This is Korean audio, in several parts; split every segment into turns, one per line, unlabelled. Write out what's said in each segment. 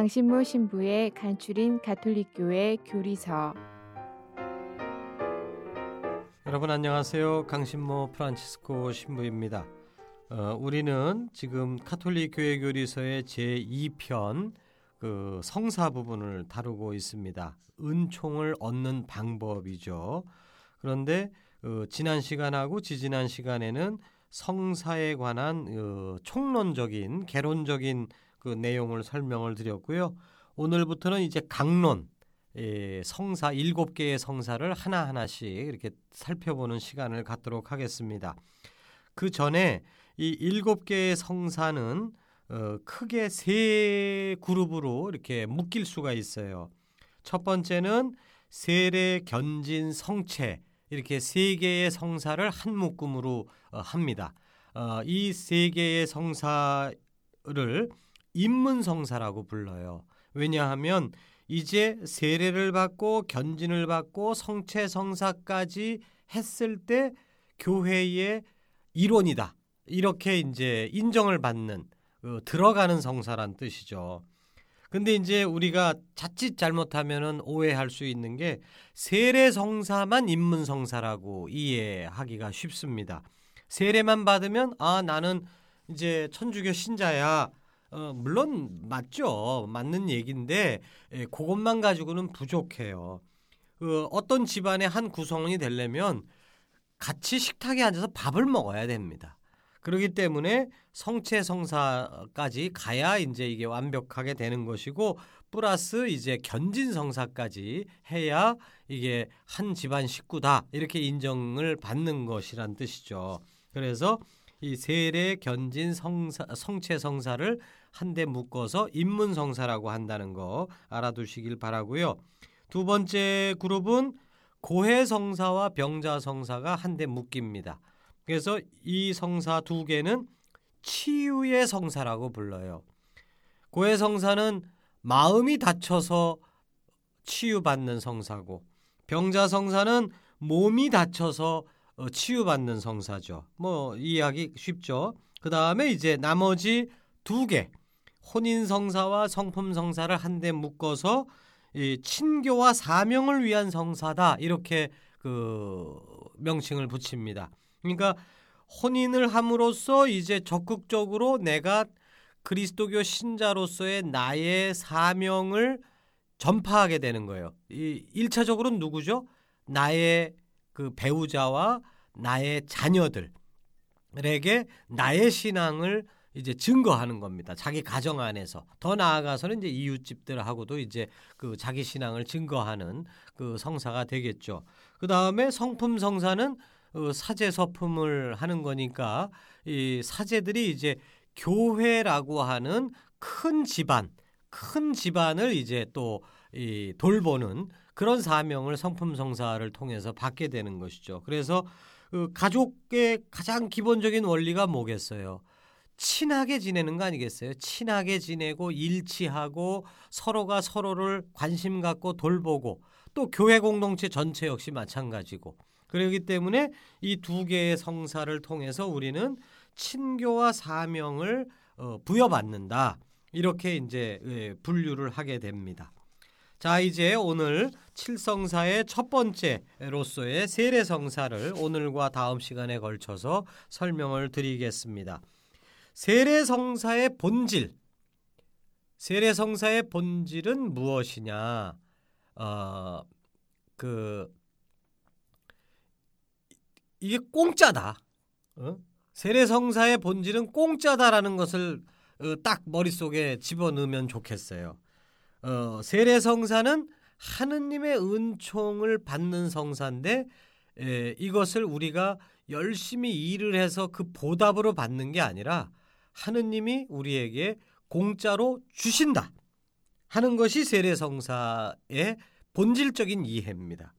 강신모 신부의 간추린 가톨릭교회 교리서
여러분 안녕하세요. 강신모 프란치스코 신부입니다. 어, 우리는 지금 카톨릭 교회 교리서의 제 2편 그 성사 부분을 다루고 있습니다. 은총을 얻는 방법이죠. 그런데 어, 지난 시간하고 지지난 시간에는 성사에 관한 어, 총론적인 개론적인 그 내용을 설명을 드렸고요. 오늘부터는 이제 강론 예, 성사 일곱 개의 성사를 하나 하나씩 이렇게 살펴보는 시간을 갖도록 하겠습니다. 그 전에 이 일곱 개의 성사는 어, 크게 세 그룹으로 이렇게 묶일 수가 있어요. 첫 번째는 세례, 견진, 성체 이렇게 세 개의 성사를 한 묶음으로 어, 합니다. 어, 이 세 개의 성사를 입문성사라고 불러요. 왜냐하면 이제 세례를 받고 견진을 받고 성체 성사까지 했을 때 교회의 일원이다. 이렇게 이제 인정을 받는 어, 들어가는 성사란 뜻이죠. 근데 이제 우리가 자칫 잘못하면은 오해할 수 있는 게 세례 성사만 입문 성사라고 이해하기가 쉽습니다. 세례만 받으면 아 나는 이제 천주교 신자야. 어, 물론 맞죠. 맞는 얘기인데 예, 그것만 가지고는 부족해요. 그 어떤 집안의 한 구성원이 되려면 같이 식탁에 앉아서 밥을 먹어야 됩니다. 그렇기 때문에 성체 성사까지 가야 이제 이게 완벽하게 되는 것이고 플러스 이제 견진 성사까지 해야 이게 한 집안 식구다 이렇게 인정을 받는 것이란 뜻이죠. 그래서 이 세례 견진 성사, 성체 성사를 한데 묶어서 입문 성사라고 한다는 거 알아두시길 바라고요. 두 번째 그룹은 고해 성사와 병자 성사가 한데 묶입니다. 그래서 이 성사 두 개는 치유의 성사라고 불러요. 고해 성사는 마음이 다쳐서 치유받는 성사고 병자 성사는 몸이 다쳐서 어, 치유받는 성사죠. 뭐 이해하기 쉽죠. 그 다음에 이제 나머지 두 개, 혼인 성사와 성품 성사를 한데 묶어서 이 친교와 사명을 위한 성사다 이렇게 그 명칭을 붙입니다. 그러니까 혼인을 함으로써 이제 적극적으로 내가 그리스도교 신자로서의 나의 사명을 전파하게 되는 거예요. 이 1차적으로는 누구죠? 나의 그 배우자와 나의 자녀들에게 나의 신앙을 이제 증거하는 겁니다. 자기 가정 안에서 더 나아가서는 이제 이웃집들하고도 이제 그 자기 신앙을 증거하는 그 성사가 되겠죠. 그 다음에 성품 성사는 어, 사제 서품을 하는 거니까 이 사제들이 이제 교회라고 하는 큰 집안, 큰 집안을 이제 또 이 돌보는 그런 사명을 성품 성사를 통해서 받게 되는 것이죠. 그래서 그 가족의 가장 기본적인 원리가 뭐겠어요? 친하게 지내는 거 아니겠어요? 친하게 지내고 일치하고 서로가 서로를 관심 갖고 돌보고 또 교회 공동체 전체 역시 마찬가지고 그렇기 때문에 이 두 개의 성사를 통해서 우리는 친교와 사명을 어, 부여받는다. 이렇게 이제 예, 분류를 하게 됩니다. 자, 이제 오늘 칠성사의 첫 번째로서의 세례성사를 오늘과 다음 시간에 걸쳐서 설명을 드리겠습니다. 세례성사의 본질. 세례성사의 본질은 무엇이냐? 어, 그 이게 공짜다. 어? 세례성사의 본질은 공짜다라는 것을 어, 딱 머릿속에 집어넣으면 좋겠어요. 어, 세례 성사는 하느님의 은총을 받는 성사인데 에, 이것을 우리가 열심히 일을 해서 그 보답으로 받는 게 아니라 하느님이 우리에게 공짜로 주신다 하는 것이 세례 성사의 본질적인 이해입니다.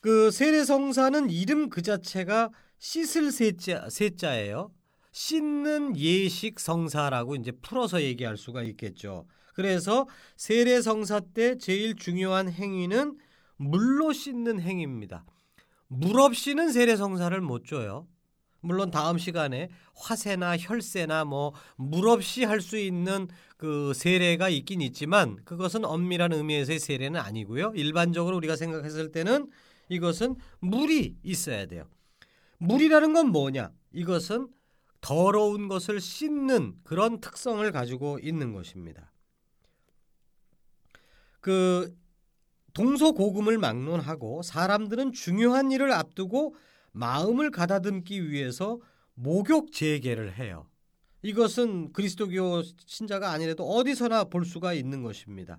그 세례 성사는 이름 그 자체가 씻을 세자, 세자예요. 씻는 예식 성사라고 이제 풀어서 얘기할 수가 있겠죠. 그래서 세례 성사 때 제일 중요한 행위는 물로 씻는 행위입니다. 물 없이는 세례 성사를 못 줘요. 물론 다음 시간에 화세나 혈세나 뭐 물 없이 할 수 있는 그 세례가 있긴 있지만 그것은 엄밀한 의미에서의 세례는 아니고요. 일반적으로 우리가 생각했을 때는 이것은 물이 있어야 돼요. 물이라는 건 뭐냐? 이것은 더러운 것을 씻는 그런 특성을 가지고 있는 것입니다. 그 동서고금을 막론하고 사람들은 중요한 일을 앞두고 마음을 가다듬기 위해서 목욕 재개를 해요. 이것은 그리스도교 신자가 아니라도 어디서나 볼 수가 있는 것입니다.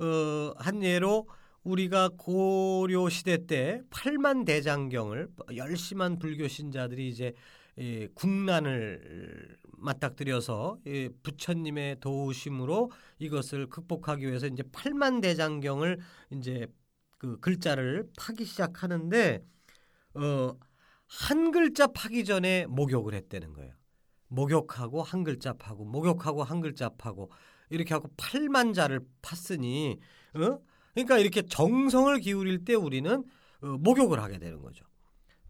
어, 한 예로 우리가 고려 시대 때 8만 대장경을 열심한 불교 신자들이 이제 예, 국난을 맞닥뜨려서 예, 부처님의 도우심으로 이것을 극복하기 위해서 이제 8만 대장경을 이제 그 글자를 파기 시작하는데 어, 한 글자 파기 전에 목욕을 했다는 거예요. 목욕하고 한 글자 파고 목욕하고 한 글자 파고 이렇게 하고 8만 자를 팠으니 어? 그러니까 이렇게 정성을 기울일 때 우리는 어, 목욕을 하게 되는 거죠.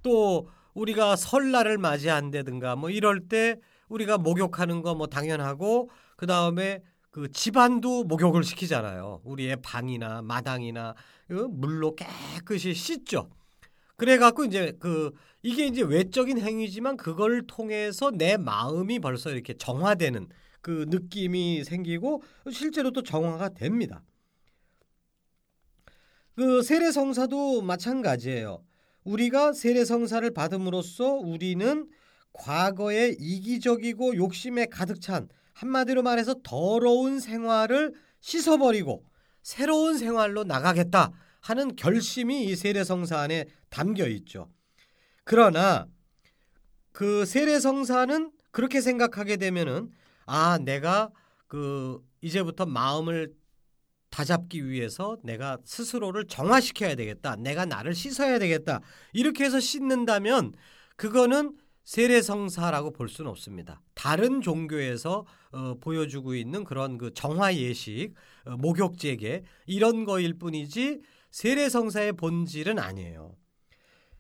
또 우리가 설날을 맞이한다든가 뭐 이럴 때 우리가 목욕하는 거 뭐 당연하고 그 다음에 그 집안도 목욕을 시키잖아요. 우리의 방이나 마당이나 그 물로 깨끗이 씻죠. 그래갖고 이제 그 이게 이제 외적인 행위지만 그걸 통해서 내 마음이 벌써 이렇게 정화되는 그 느낌이 생기고 실제로 또 정화가 됩니다. 그 세례 성사도 마찬가지예요. 우리가 세례 성사를 받음으로써 우리는 과거의 이기적이고 욕심에 가득 찬 한마디로 말해서 더러운 생활을 씻어버리고 새로운 생활로 나가겠다 하는 결심이 이 세례 성사 안에 담겨 있죠. 그러나 그 세례 성사는 그렇게 생각하게 되면은 아 내가 그 이제부터 마음을 다잡기 위해서 내가 스스로를 정화시켜야 되겠다. 내가 나를 씻어야 되겠다. 이렇게 해서 씻는다면 그거는 세례성사라고 볼 수는 없습니다. 다른 종교에서 어, 보여주고 있는 그런 그 정화 예식, 어, 목욕 제계 이런 거일 뿐이지 세례성사의 본질은 아니에요.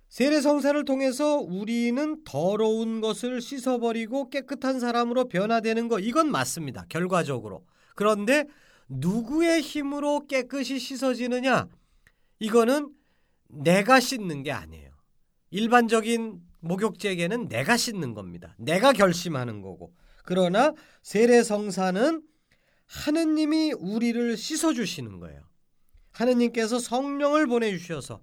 세례성사를 통해서 우리는 더러운 것을 씻어버리고 깨끗한 사람으로 변화되는 거 이건 맞습니다. 결과적으로. 그런데 누구의 힘으로 깨끗이 씻어지느냐? 이거는 내가 씻는 게 아니에요. 일반적인 목욕제계는 내가 씻는 겁니다. 내가 결심하는 거고. 그러나 세례성사는 하느님이 우리를 씻어주시는 거예요. 하느님께서 성령을 보내주셔서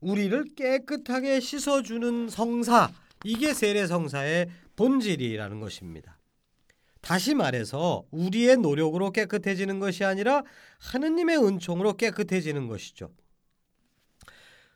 우리를 깨끗하게 씻어주는 성사, 이게 세례성사의 본질이라는 것입니다. 다시 말해서 우리의 노력으로 깨끗해지는 것이 아니라 하느님의 은총으로 깨끗해지는 것이죠.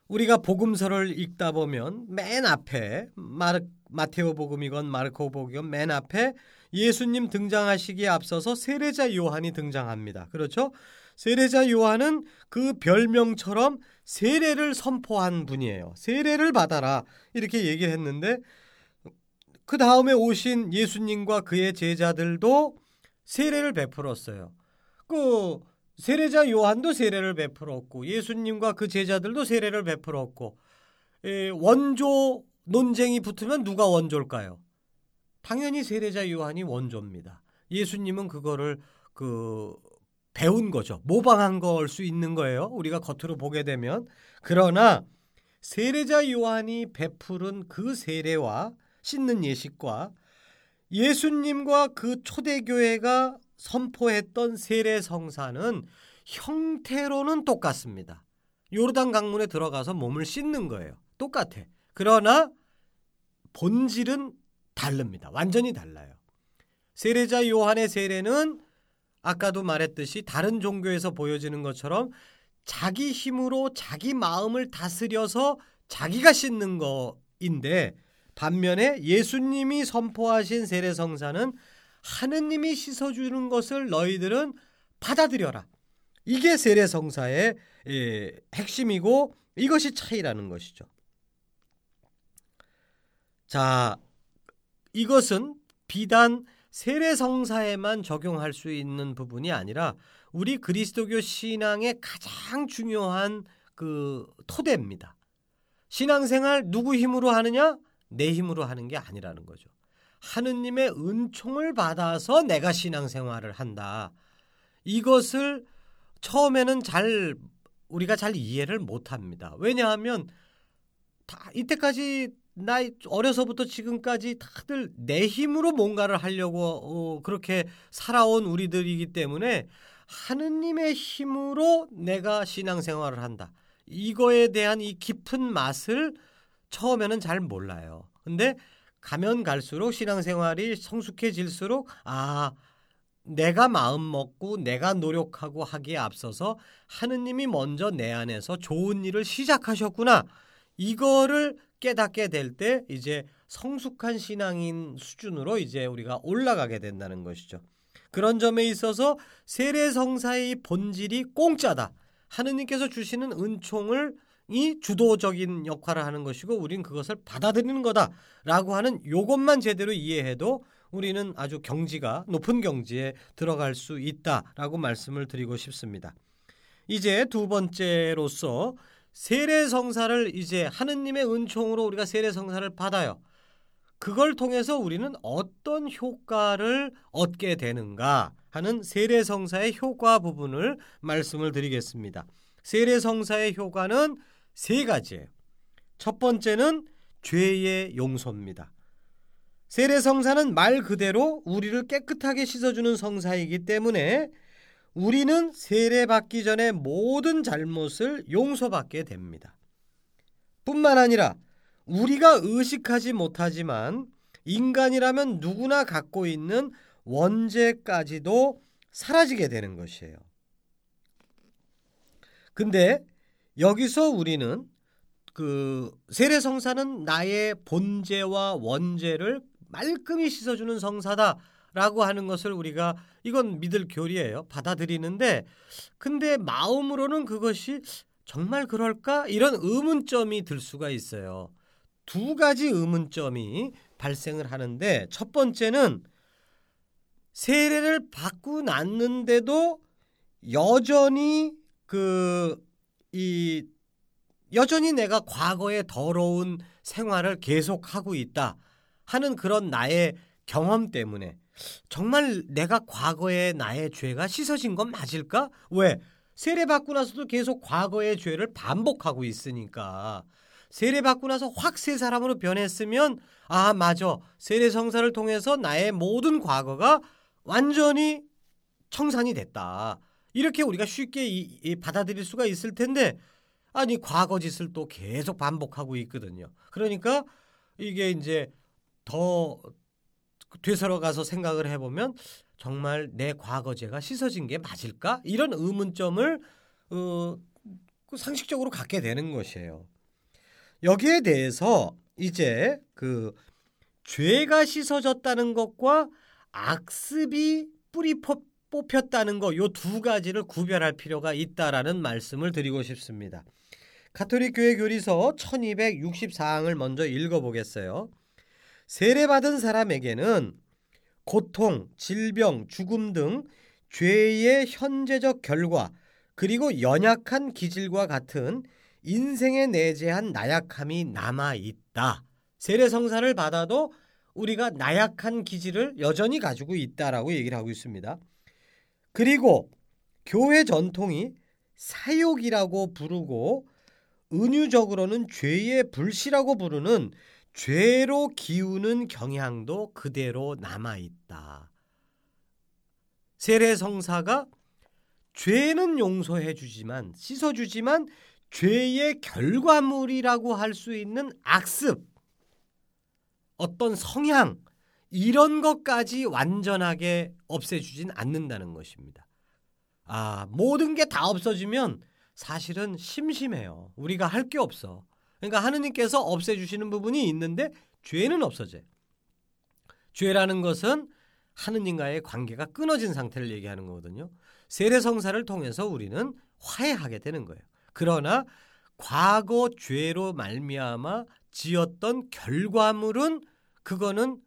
우리가 복음서를 읽다 보면 맨 앞에 마르, 마테오 복음이건 마르코 복음이건 맨 앞에 예수님 등장하시기에 앞서서 세례자 요한이 등장합니다. 그렇죠? 세례자 요한은 그 별명처럼 세례를 선포한 분이에요. 세례를 받아라 이렇게 얘기를 했는데 그 다음에 오신 예수님과 그의 제자들도 세례를 베풀었어요. 그 세례자 요한도 세례를 베풀었고 예수님과 그 제자들도 세례를 베풀었고 에, 원조 논쟁이 붙으면 누가 원조일까요? 당연히 세례자 요한이 원조입니다. 예수님은 그거를 그 배운 거죠. 모방한 걸 수 있는 거예요. 우리가 겉으로 보게 되면 그러나 세례자 요한이 베풀은 그 세례와 씻는 예식과 예수님과 그 초대교회가 선포했던 세례 성사는 형태로는 똑같습니다. 요르단 강문에 들어가서 몸을 씻는 거예요. 똑같아. 그러나 본질은 다릅니다. 완전히 달라요. 세례자 요한의 세례는 아까도 말했듯이 다른 종교에서 보여지는 것처럼 자기 힘으로 자기 마음을 다스려서 자기가 씻는 거인데 반면에 예수님이 선포하신 세례 성사는 하느님이 씻어 주는 것을 너희들은 받아들여라. 이게 세례 성사의 예, 핵심이고 이것이 차이라는 것이죠. 자, 이것은 비단 세례 성사에만 적용할 수 있는 부분이 아니라 우리 그리스도교 신앙의 가장 중요한 그 토대입니다. 신앙생활 누구 힘으로 하느냐? 내 힘으로 하는 게 아니라는 거죠. 하느님의 은총을 받아서 내가 신앙생활을 한다. 이것을 처음에는 잘 우리가 잘 이해를 못 합니다. 왜냐하면 다 이때까지 나 어려서부터 지금까지 다들 내 힘으로 뭔가를 하려고 어, 그렇게 살아온 우리들이기 때문에 하느님의 힘으로 내가 신앙생활을 한다. 이거에 대한 이 깊은 맛을 처음에는 잘 몰라요. 근데 가면 갈수록 신앙생활이 성숙해질수록 아 내가 마음 먹고 내가 노력하고 하기에 앞서서 하느님이 먼저 내 안에서 좋은 일을 시작하셨구나. 이거를 깨닫게 될 때 이제 성숙한 신앙인 수준으로 이제 우리가 올라가게 된다는 것이죠. 그런 점에 있어서 세례성사의 본질이 공짜다. 하느님께서 주시는 은총을 이 주도적인 역할을 하는 것이고 우리는 그것을 받아들이는 거다라고 하는 요것만 제대로 이해해도 우리는 아주 경지가 높은 경지에 들어갈 수 있다라고 말씀을 드리고 싶습니다. 이제 두 번째로서 세례 성사를 이제 하느님의 은총으로 우리가 세례 성사를 받아요. 그걸 통해서 우리는 어떤 효과를 얻게 되는가 하는 세례 성사의 효과 부분을 말씀을 드리겠습니다. 세례 성사의 효과는 세 가지예요. 첫 번째는 죄의 용서입니다. 세례 성사는 말 그대로 우리를 깨끗하게 씻어주는 성사이기 때문에 우리는 세례 받기 전에 모든 잘못을 용서받게 됩니다. 뿐만 아니라 우리가 의식하지 못하지만 인간이라면 누구나 갖고 있는 원죄까지도 사라지게 되는 것이에요. 근데 여기서 우리는 그 세례 성사는 나의 본죄와 원죄를 말끔히 씻어주는 성사다. 라고 하는 것을 우리가 이건 믿을 교리예요. 받아들이는데 근데 마음으로는 그것이 정말 그럴까? 이런 의문점이 들 수가 있어요. 두 가지 의문점이 발생을 하는데 첫 번째는 세례를 받고 났는데도 여전히 그 이 여전히 내가 과거의 더러운 생활을 계속하고 있다 하는 그런 나의 경험 때문에 정말 내가 과거의 나의 죄가 씻어진 건 맞을까? 왜? 세례 받고 나서도 계속 과거의 죄를 반복하고 있으니까 세례 받고 나서 확 새 사람으로 변했으면 아 맞아 세례 성사를 통해서 나의 모든 과거가 완전히 청산이 됐다 이렇게 우리가 쉽게 이, 이 받아들일 수가 있을 텐데 아니 과거 짓을 또 계속 반복하고 있거든요 그러니까 이게 이제 더 되살아 가서 생각을 해보면 정말 내 과거죄가 씻어진 게 맞을까? 이런 의문점을 어, 그 상식적으로 갖게 되는 것이에요. 여기에 대해서 이제 그 죄가 씻어졌다는 것과 악습이 뿌리 뽑혔다는 것, 요두 가지를 구별할 필요가 있다라는 말씀을 드리고 싶습니다. 가톨릭 교회 교리서 1264항을 먼저 읽어 보겠어요. 세례받은 사람에게는 고통, 질병, 죽음 등 죄의 현재적 결과 그리고 연약한 기질과 같은 인생에 내재한 나약함이 남아 있다. 세례 성사를 받아도 우리가 나약한 기질을 여전히 가지고 있다라고 얘기를 하고 있습니다. 그리고 교회 전통이 사욕이라고 부르고 은유적으로는 죄의 불씨라고 부르는 죄로 기우는 경향도 그대로 남아 있다. 세례 성사가 죄는 용서해 주지만 씻어 주지만 죄의 결과물이라고 할 수 있는 악습, 어떤 성향, 이런 것까지 완전하게 없애주진 않는다는 것입니다. 아, 모든 게 다 없어지면 사실은 심심해요. 우리가 할 게 없어. 그러니까 하느님께서 없애주시는 부분이 있는데 죄는 없어져요. 죄라는 것은 하느님과의 관계가 끊어진 상태를 얘기하는 거거든요. 세례성사를 통해서 우리는 화해하게 되는 거예요. 그러나 과거 죄로 말미암아 지었던 결과물은 그거는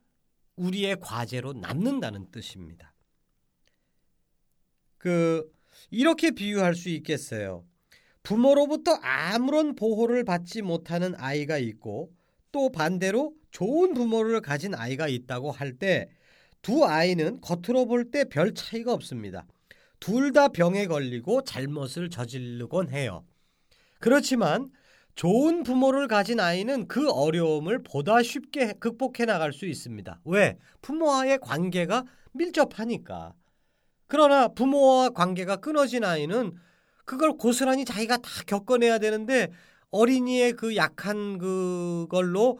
우리의 과제로 남는다는 뜻입니다. 그 이렇게 비유할 수 있겠어요. 부모로부터 아무런 보호를 받지 못하는 아이가 있고 또 반대로 좋은 부모를 가진 아이가 있다고 할 때 두 아이는 겉으로 볼 때 별 차이가 없습니다. 둘 다 병에 걸리고 잘못을 저지르곤 해요. 그렇지만 좋은 부모를 가진 아이는 그 어려움을 보다 쉽게 극복해 나갈 수 있습니다. 왜? 부모와의 관계가 밀접하니까. 그러나 부모와 관계가 끊어진 아이는 그걸 고스란히 자기가 다 겪어내야 되는데 어린이의 그 약한 그걸로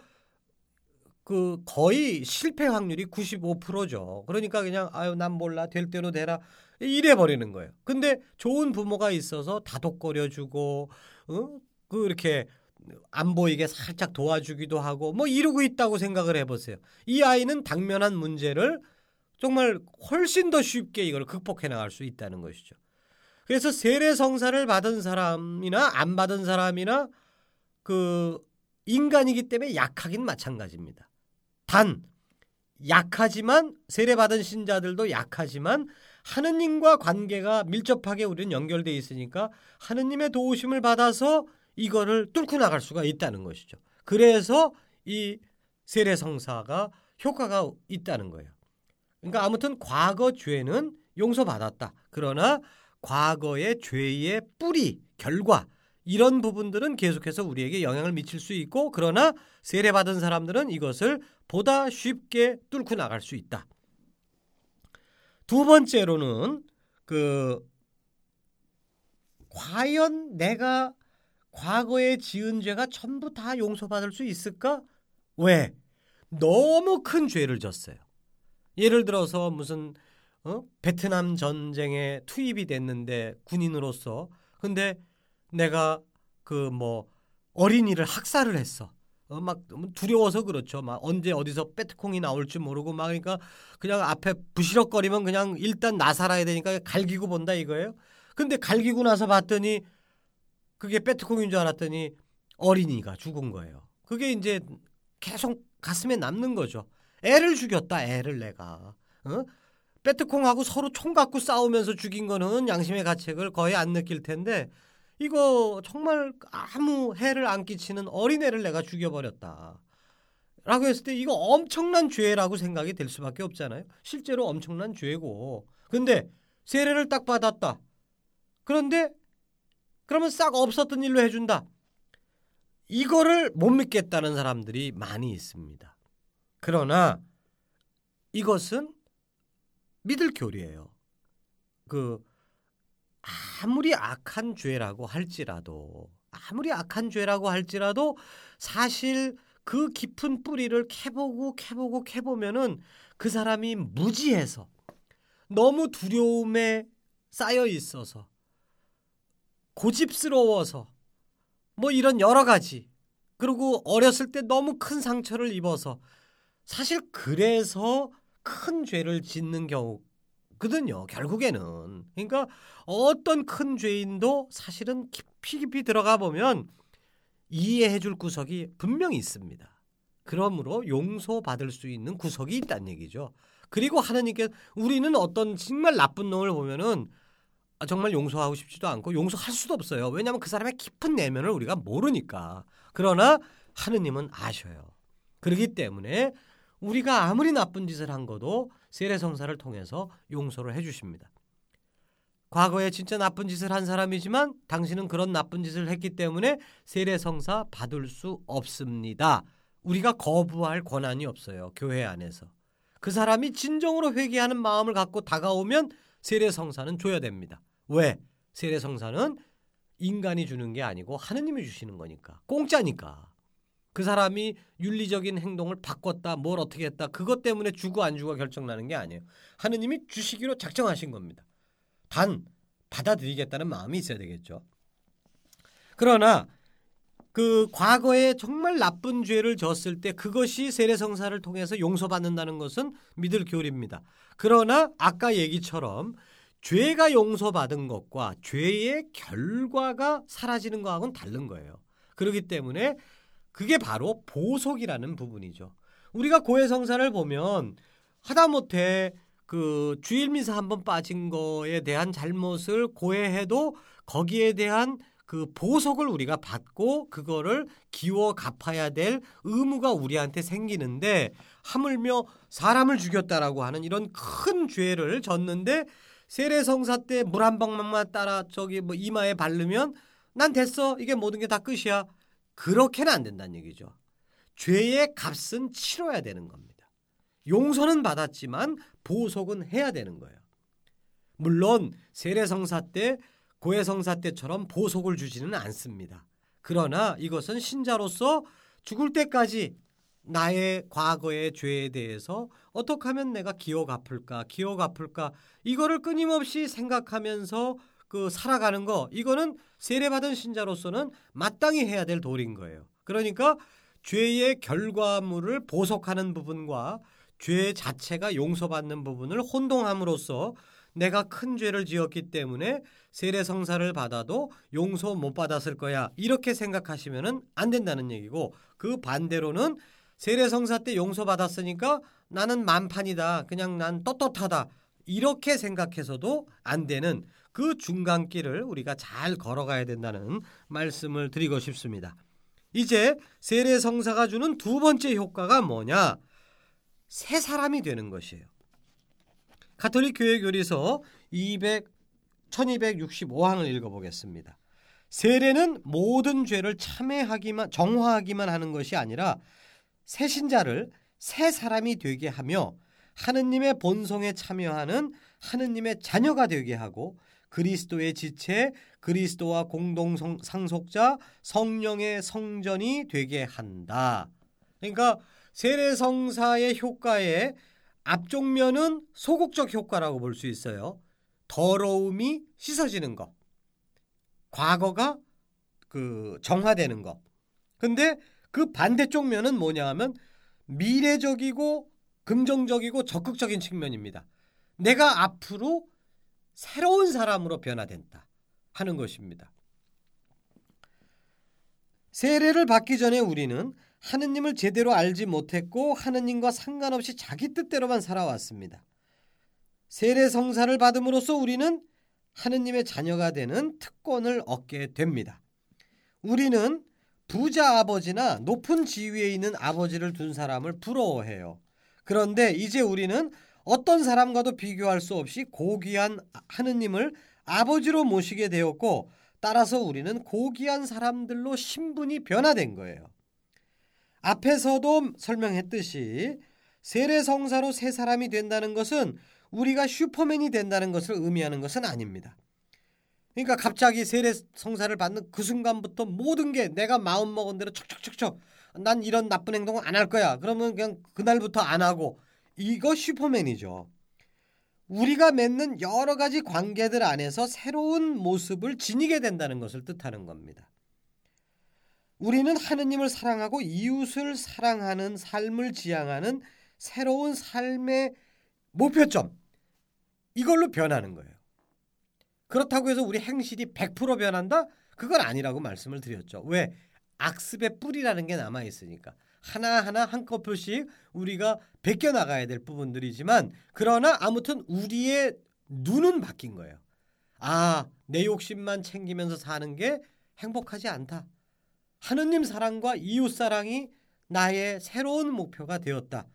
그 거의 실패 확률이 95%죠. 그러니까 그냥 아유 난 몰라 될 대로 되라 이래 버리는 거예요. 근데 좋은 부모가 있어서 다독거려 주고 어? 그 이렇게 안 보이게 살짝 도와주기도 하고 뭐 이러고 있다고 생각을 해보세요. 이 아이는 당면한 문제를 정말 훨씬 더 쉽게 이걸 극복해 나갈 수 있다는 것이죠. 그래서 세례 성사를 받은 사람이나 안 받은 사람이나 그 인간이기 때문에 약하긴 마찬가지입니다. 단 약하지만 세례 받은 신자들도 약하지만 하느님과 관계가 밀접하게 우리는 연결돼 있으니까 하느님의 도우심을 받아서 이거를 뚫고 나갈 수가 있다는 것이죠. 그래서 이 세례 성사가 효과가 있다는 거예요. 그러니까 아무튼 과거 죄는 용서받았다. 그러나 과거의 죄의 뿌리, 결과 이런 부분들은 계속해서 우리에게 영향을 미칠 수 있고 그러나 세례받은 사람들은 이것을 보다 쉽게 뚫고 나갈 수 있다. 두 번째로는 그 과연 내가 과거에 지은 죄가 전부 다 용서받을 수 있을까? 왜? 너무 큰 죄를 졌어요. 예를 들어서 무슨 어? 베트남 전쟁에 투입이 됐는데 군인으로서 근데 내가 그 뭐 어린이를 학살을 했어. 어, 막 두려워서 그렇죠. 막 언제 어디서 빼트콩이 나올지 모르고 막 그러니까 그냥 앞에 부시럭거리면 그냥 일단 나 살아야 되니까 갈기고 본다 이거예요. 근데 갈기고 나서 봤더니 그게 빼트콩인 줄 알았더니 어린이가 죽은 거예요. 그게 이제 계속 가슴에 남는 거죠. 애를 죽였다, 애를 내가. 어? 빼트콩하고 서로 총 갖고 싸우면서 죽인 거는 양심의 가책을 거의 안 느낄 텐데 이거 정말 아무 해를 안 끼치는 어린애를 내가 죽여버렸다. 라고 했을 때 이거 엄청난 죄라고 생각이 될 수밖에 없잖아요. 실제로 엄청난 죄고. 근데 세례를 딱 받았다. 그런데 그러면 싹 없었던 일로 해준다. 이거를 못 믿겠다는 사람들이 많이 있습니다. 그러나 이것은 믿을 교리예요. 그 아무리 악한 죄라고 할지라도 아무리 악한 죄라고 할지라도 사실 그 깊은 뿌리를 캐보고 캐보고 캐보면은 그 사람이 무지해서 너무 두려움에 쌓여 있어서 고집스러워서 뭐 이런 여러 가지 그리고 어렸을 때 너무 큰 상처를 입어서 사실 그래서 큰 죄를 짓는 경우거든요. 결국에는 그러니까 어떤 큰 죄인도 사실은 깊이 깊이 들어가 보면 이해해 줄 구석이 분명히 있습니다. 그러므로 용서받을 수 있는 구석이 있다는 얘기죠. 그리고 하나님께 우리는 어떤 정말 나쁜 놈을 보면은 아, 정말 용서하고 싶지도 않고 용서할 수도 없어요. 왜냐하면 그 사람의 깊은 내면을 우리가 모르니까. 그러나 하느님은 아셔요. 그렇기 때문에 우리가 아무리 나쁜 짓을 한 것도 세례성사를 통해서 용서를 해주십니다. 과거에 진짜 나쁜 짓을 한 사람이지만 당신은 그런 나쁜 짓을 했기 때문에 세례성사 받을 수 없습니다. 우리가 거부할 권한이 없어요. 교회 안에서. 그 사람이 진정으로 회개하는 마음을 갖고 다가오면 세례성사는 줘야 됩니다. 왜? 세례 성사는 인간이 주는 게 아니고 하느님이 주시는 거니까. 공짜니까. 그 사람이 윤리적인 행동을 바꿨다 뭘 어떻게 했다 그것 때문에 주고 안 주고 결정나는 게 아니에요. 하느님이 주시기로 작정하신 겁니다. 단 받아들이겠다는 마음이 있어야 되겠죠. 그러나 그 과거에 정말 나쁜 죄를 졌을 때 그것이 세례성사를 통해서 용서받는다는 것은 믿을 교리입니다. 그러나 아까 얘기처럼 죄가 용서받은 것과 죄의 결과가 사라지는 것하고는 다른 거예요. 그렇기 때문에 그게 바로 보속이라는 부분이죠. 우리가 고해성사를 보면 하다못해 그 주일미사 한 번 빠진 거에 대한 잘못을 고해해도 거기에 대한 그 보석을 우리가 받고 그거를 기워 갚아야 될 의무가 우리한테 생기는데 하물며 사람을 죽였다라고 하는 이런 큰 죄를 졌는데 세례성사 때 물 한 방울만 따라 저기 뭐 이마에 바르면 난 됐어 이게 모든 게 다 끝이야 그렇게는 안 된다는 얘기죠. 죄의 값은 치러야 되는 겁니다. 용서는 받았지만 보석은 해야 되는 거예요. 물론 세례성사 때 고해성사 때처럼 보석을 주지는 않습니다. 그러나 이것은 신자로서 죽을 때까지 나의 과거의 죄에 대해서 어떻게 하면 내가 기억 갚을까, 기억 갚을까, 이거를 끊임없이 생각하면서 그 살아가는 거, 이거는 세례받은 신자로서는 마땅히 해야 될 도리인 거예요. 그러니까 죄의 결과물을 보석하는 부분과 죄 자체가 용서받는 부분을 혼동함으로써 내가 큰 죄를 지었기 때문에 세례 성사를 받아도 용서 못 받았을 거야. 이렇게 생각하시면은 안 된다는 얘기고 그 반대로는 세례 성사 때 용서 받았으니까 나는 만판이다. 그냥 난 떳떳하다. 이렇게 생각해서도 안 되는 그 중간길을 우리가 잘 걸어가야 된다는 말씀을 드리고 싶습니다. 이제 세례 성사가 주는 두 번째 효과가 뭐냐? 새 사람이 되는 것이에요. 가톨릭 교회 교리서 200 1265항을 읽어보겠습니다. 세례는 모든 죄를 참회하기만 정화하기만 하는 것이 아니라 새 신자를 새 사람이 되게 하며 하느님의 본성에 참여하는 하느님의 자녀가 되게 하고 그리스도의 지체, 그리스도와 공동 상속자, 성령의 성전이 되게 한다. 그러니까 세례 성사의 효과의 앞쪽 면은 소극적 효과라고 볼 수 있어요. 더러움이 씻어지는 것. 과거가 그 정화되는 것. 근데 그 반대쪽 면은 뭐냐 하면 미래적이고 긍정적이고 적극적인 측면입니다. 내가 앞으로 새로운 사람으로 변화된다 하는 것입니다. 세례를 받기 전에 우리는 하느님을 제대로 알지 못했고 하느님과 상관없이 자기 뜻대로만 살아왔습니다. 세례 성사를 받음으로써 우리는 하느님의 자녀가 되는 특권을 얻게 됩니다. 우리는 부자 아버지나 높은 지위에 있는 아버지를 둔 사람을 부러워해요. 그런데 이제 우리는 어떤 사람과도 비교할 수 없이 고귀한 하느님을 아버지로 모시게 되었고 따라서 우리는 고귀한 사람들로 신분이 변화된 거예요. 앞에서도 설명했듯이 세례성사로 새 사람이 된다는 것은 우리가 슈퍼맨이 된다는 것을 의미하는 것은 아닙니다. 그러니까 갑자기 세례 성사를 받는 그 순간부터 모든 게 내가 마음 먹은 대로 척척척척 난 이런 나쁜 행동을 안할 거야. 그러면 그냥 그날부터 안 하고 이거 슈퍼맨이죠. 우리가 맺는 여러 가지 관계들 안에서 새로운 모습을 지니게 된다는 것을 뜻하는 겁니다. 우리는 하느님을 사랑하고 이웃을 사랑하는 삶을 지향하는 새로운 삶의 목표점 이걸로 변하는 거예요. 그렇다고 해서 우리 행실이 100% 변한다? 그건 아니라고 말씀을 드렸죠. 왜? 악습의 뿌리라는 게 남아 있으니까 하나하나 한꺼풀씩 우리가 베껴 나가야 될 부분들이지만 그러나 아무튼 우리의 눈은 바뀐 거예요. 아, 내 욕심만 챙기면서 사는 게 행복하지 않다. 하느님 사랑과 이웃 사랑이 나의 새로운 목표가 되었다.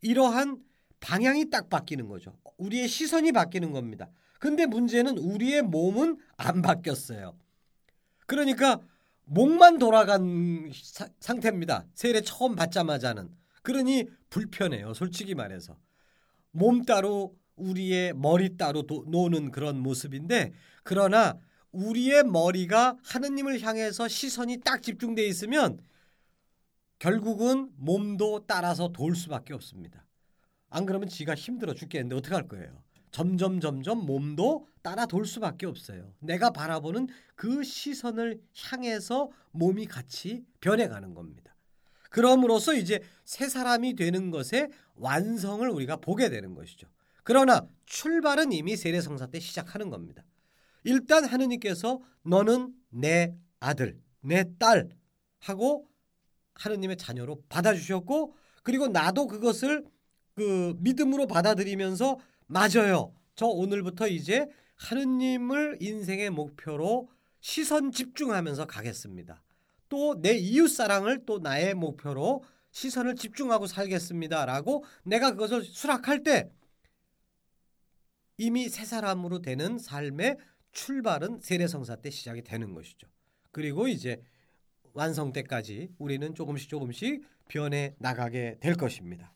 이러한 방향이 딱 바뀌는 거죠. 우리의 시선이 바뀌는 겁니다. 근데 문제는 우리의 몸은 안 바뀌었어요. 그러니까 목만 돌아간 사, 상태입니다. 세례 처음 받자마자는. 그러니 불편해요. 솔직히 말해서. 몸 따로 우리의 머리 따로 도, 노는 그런 모습인데 그러나 우리의 머리가 하느님을 향해서 시선이 딱 집중돼 있으면 결국은 몸도 따라서 돌 수밖에 없습니다. 안 그러면 지가 힘들어 죽겠는데 어떻게 할 거예요? 점점 점점 몸도 따라 돌 수밖에 없어요. 내가 바라보는 그 시선을 향해서 몸이 같이 변해가는 겁니다. 그럼으로써 이제 새 사람이 되는 것의 완성을 우리가 보게 되는 것이죠. 그러나 출발은 이미 세례성사 때 시작하는 겁니다. 일단 하느님께서 너는 내 아들, 내 딸 하고 하느님의 자녀로 받아주셨고 그리고 나도 그것을 그 믿음으로 받아들이면서 맞아요. 저 오늘부터 이제 하느님을 인생의 목표로 시선 집중하면서 가겠습니다. 또 내 이웃 사랑을 또 나의 목표로 시선을 집중하고 살겠습니다라고 내가 그것을 수락할 때 이미 새 사람으로 되는 삶의 출발은 세례성사 때 시작이 되는 것이죠. 그리고 이제 완성 때까지 우리는 조금씩 조금씩 변해 나가게 될 것입니다.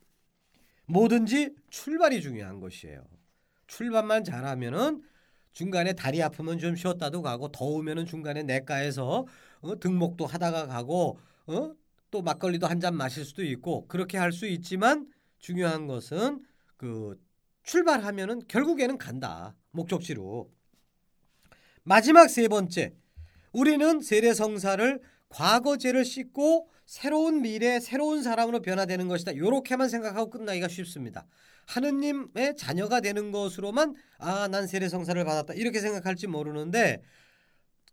뭐든지 출발이 중요한 것이에요. 출발만 잘하면은 중간에 다리 아프면 좀 쉬었다도 가고 더우면은 중간에 내과에서 어, 등목도 하다가 가고 어? 또 막걸리도 한 잔 마실 수도 있고 그렇게 할 수 있지만 중요한 것은 그 출발하면은 결국에는 간다 목적지로 마지막 세 번째 우리는 세례성사를 과거죄를 씻고 새로운 미래, 새로운 사람으로 변화되는 것이다. 이렇게만 생각하고 끝나기가 쉽습니다. 하느님의 자녀가 되는 것으로만 아, 난 세례성사를 받았다. 이렇게 생각할지 모르는데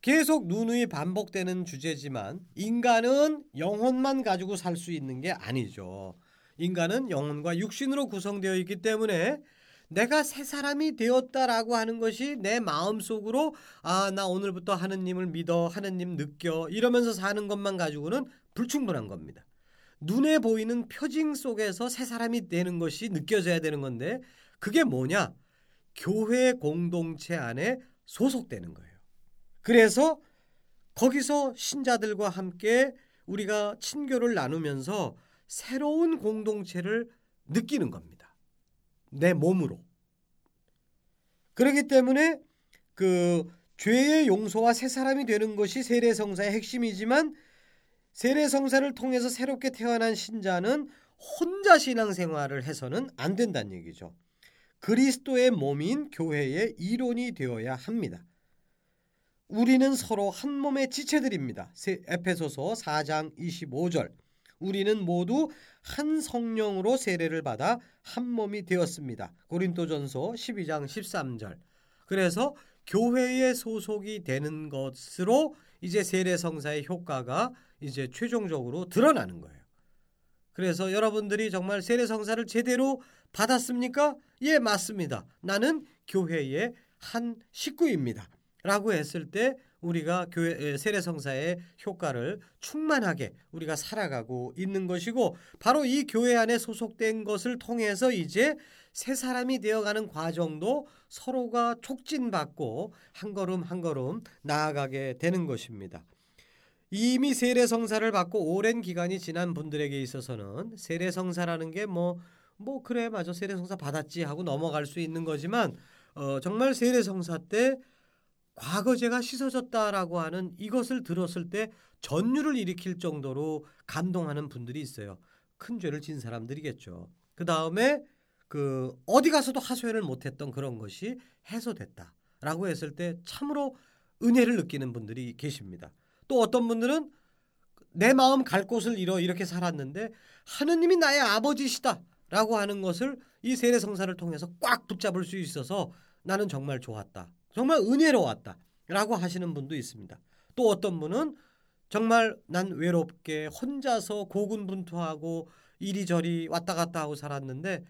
계속 누누이 반복되는 주제지만 인간은 영혼만 가지고 살 수 있는 게 아니죠. 인간은 영혼과 육신으로 구성되어 있기 때문에 내가 새 사람이 되었다라고 하는 것이 내 마음속으로 아, 나 오늘부터 하느님을 믿어, 하느님 느껴 이러면서 사는 것만 가지고는 불충분한 겁니다. 눈에 보이는 표징 속에서 새 사람이 되는 것이 느껴져야 되는 건데 그게 뭐냐? 교회 공동체 안에 소속되는 거예요. 그래서 거기서 신자들과 함께 우리가 친교를 나누면서 새로운 공동체를 느끼는 겁니다. 내 몸으로. 그렇기 때문에 그 죄의 용서와 새 사람이 되는 것이 세례 성사의 핵심이지만 세례 성사를 통해서 새롭게 태어난 신자는 혼자 신앙생활을 해서는 안 된다는 얘기죠. 그리스도의 몸인 교회의 이론이 되어야 합니다. 우리는 서로 한 몸의 지체들입니다. 에페소서 4장 25절. 우리는 모두 한 성령으로 세례를 받아 한 몸이 되었습니다. 고린도전서 12장 13절. 그래서 교회에 소속이 되는 것으로 이제 세례 성사의 효과가 이제 최종적으로 드러나는 거예요. 그래서 여러분들이 정말 세례 성사를 제대로 받았습니까? 예, 맞습니다. 나는 교회의 한 식구입니다. 라고 했을 때 우리가 교회 세례 성사의 효과를 충만하게 우리가 살아가고 있는 것이고 바로 이 교회 안에 소속된 것을 통해서 이제 새 사람이 되어가는 과정도 서로가 촉진받고 한 걸음 한 걸음 나아가게 되는 것입니다. 이미 세례 성사를 받고 오랜 기간이 지난 분들에게 있어서는 세례 성사라는 게 뭐뭐 뭐 그래 맞아 세례 성사 받았지 하고 넘어갈 수 있는 거지만 어, 정말 세례 성사 때 과거제가 씻어졌다라고 하는 이것을 들었을 때 전율을 일으킬 정도로 감동하는 분들이 있어요. 큰 죄를 진 사람들이겠죠. 그 다음에 그 어디 가서도 하소연을 못했던 그런 것이 해소됐다라고 했을 때 참으로 은혜를 느끼는 분들이 계십니다. 또 어떤 분들은 내 마음 갈 곳을 잃어 이렇게 살았는데 하느님이 나의 아버지시다라고 하는 것을 이 세례 성사를 통해서 꽉 붙잡을 수 있어서 나는 정말 좋았다. 정말 은혜로웠다라고 하시는 분도 있습니다. 또 어떤 분은 정말 난 외롭게 혼자서 고군분투하고 이리저리 왔다 갔다 하고 살았는데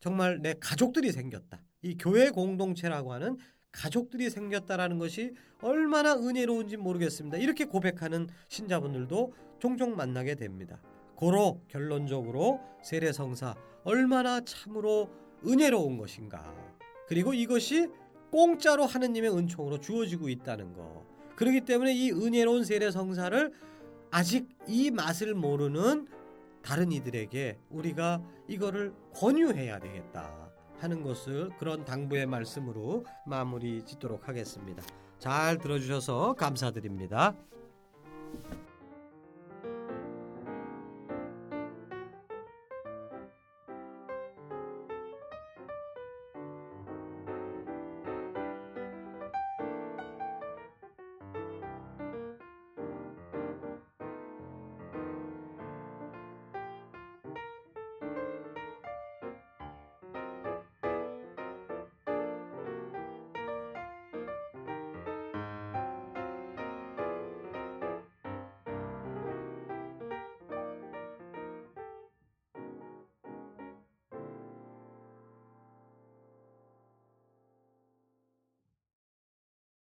정말 내 가족들이 생겼다. 이 교회 공동체라고 하는 가족들이 생겼다라는 것이 얼마나 은혜로운지 모르겠습니다. 이렇게 고백하는 신자분들도 종종 만나게 됩니다. 고로 결론적으로 세례성사 얼마나 참으로 은혜로운 것인가. 그리고 이것이 공짜로 하느님의 은총으로 주어지고 있다는 거. 그렇기 때문에 이 은혜로운 세례 성사를 아직 이 맛을 모르는 다른 이들에게 우리가 이거를 권유해야 되겠다 하는 것을 그런 당부의 말씀으로 마무리 짓도록 하겠습니다. 잘 들어주셔서 감사드립니다.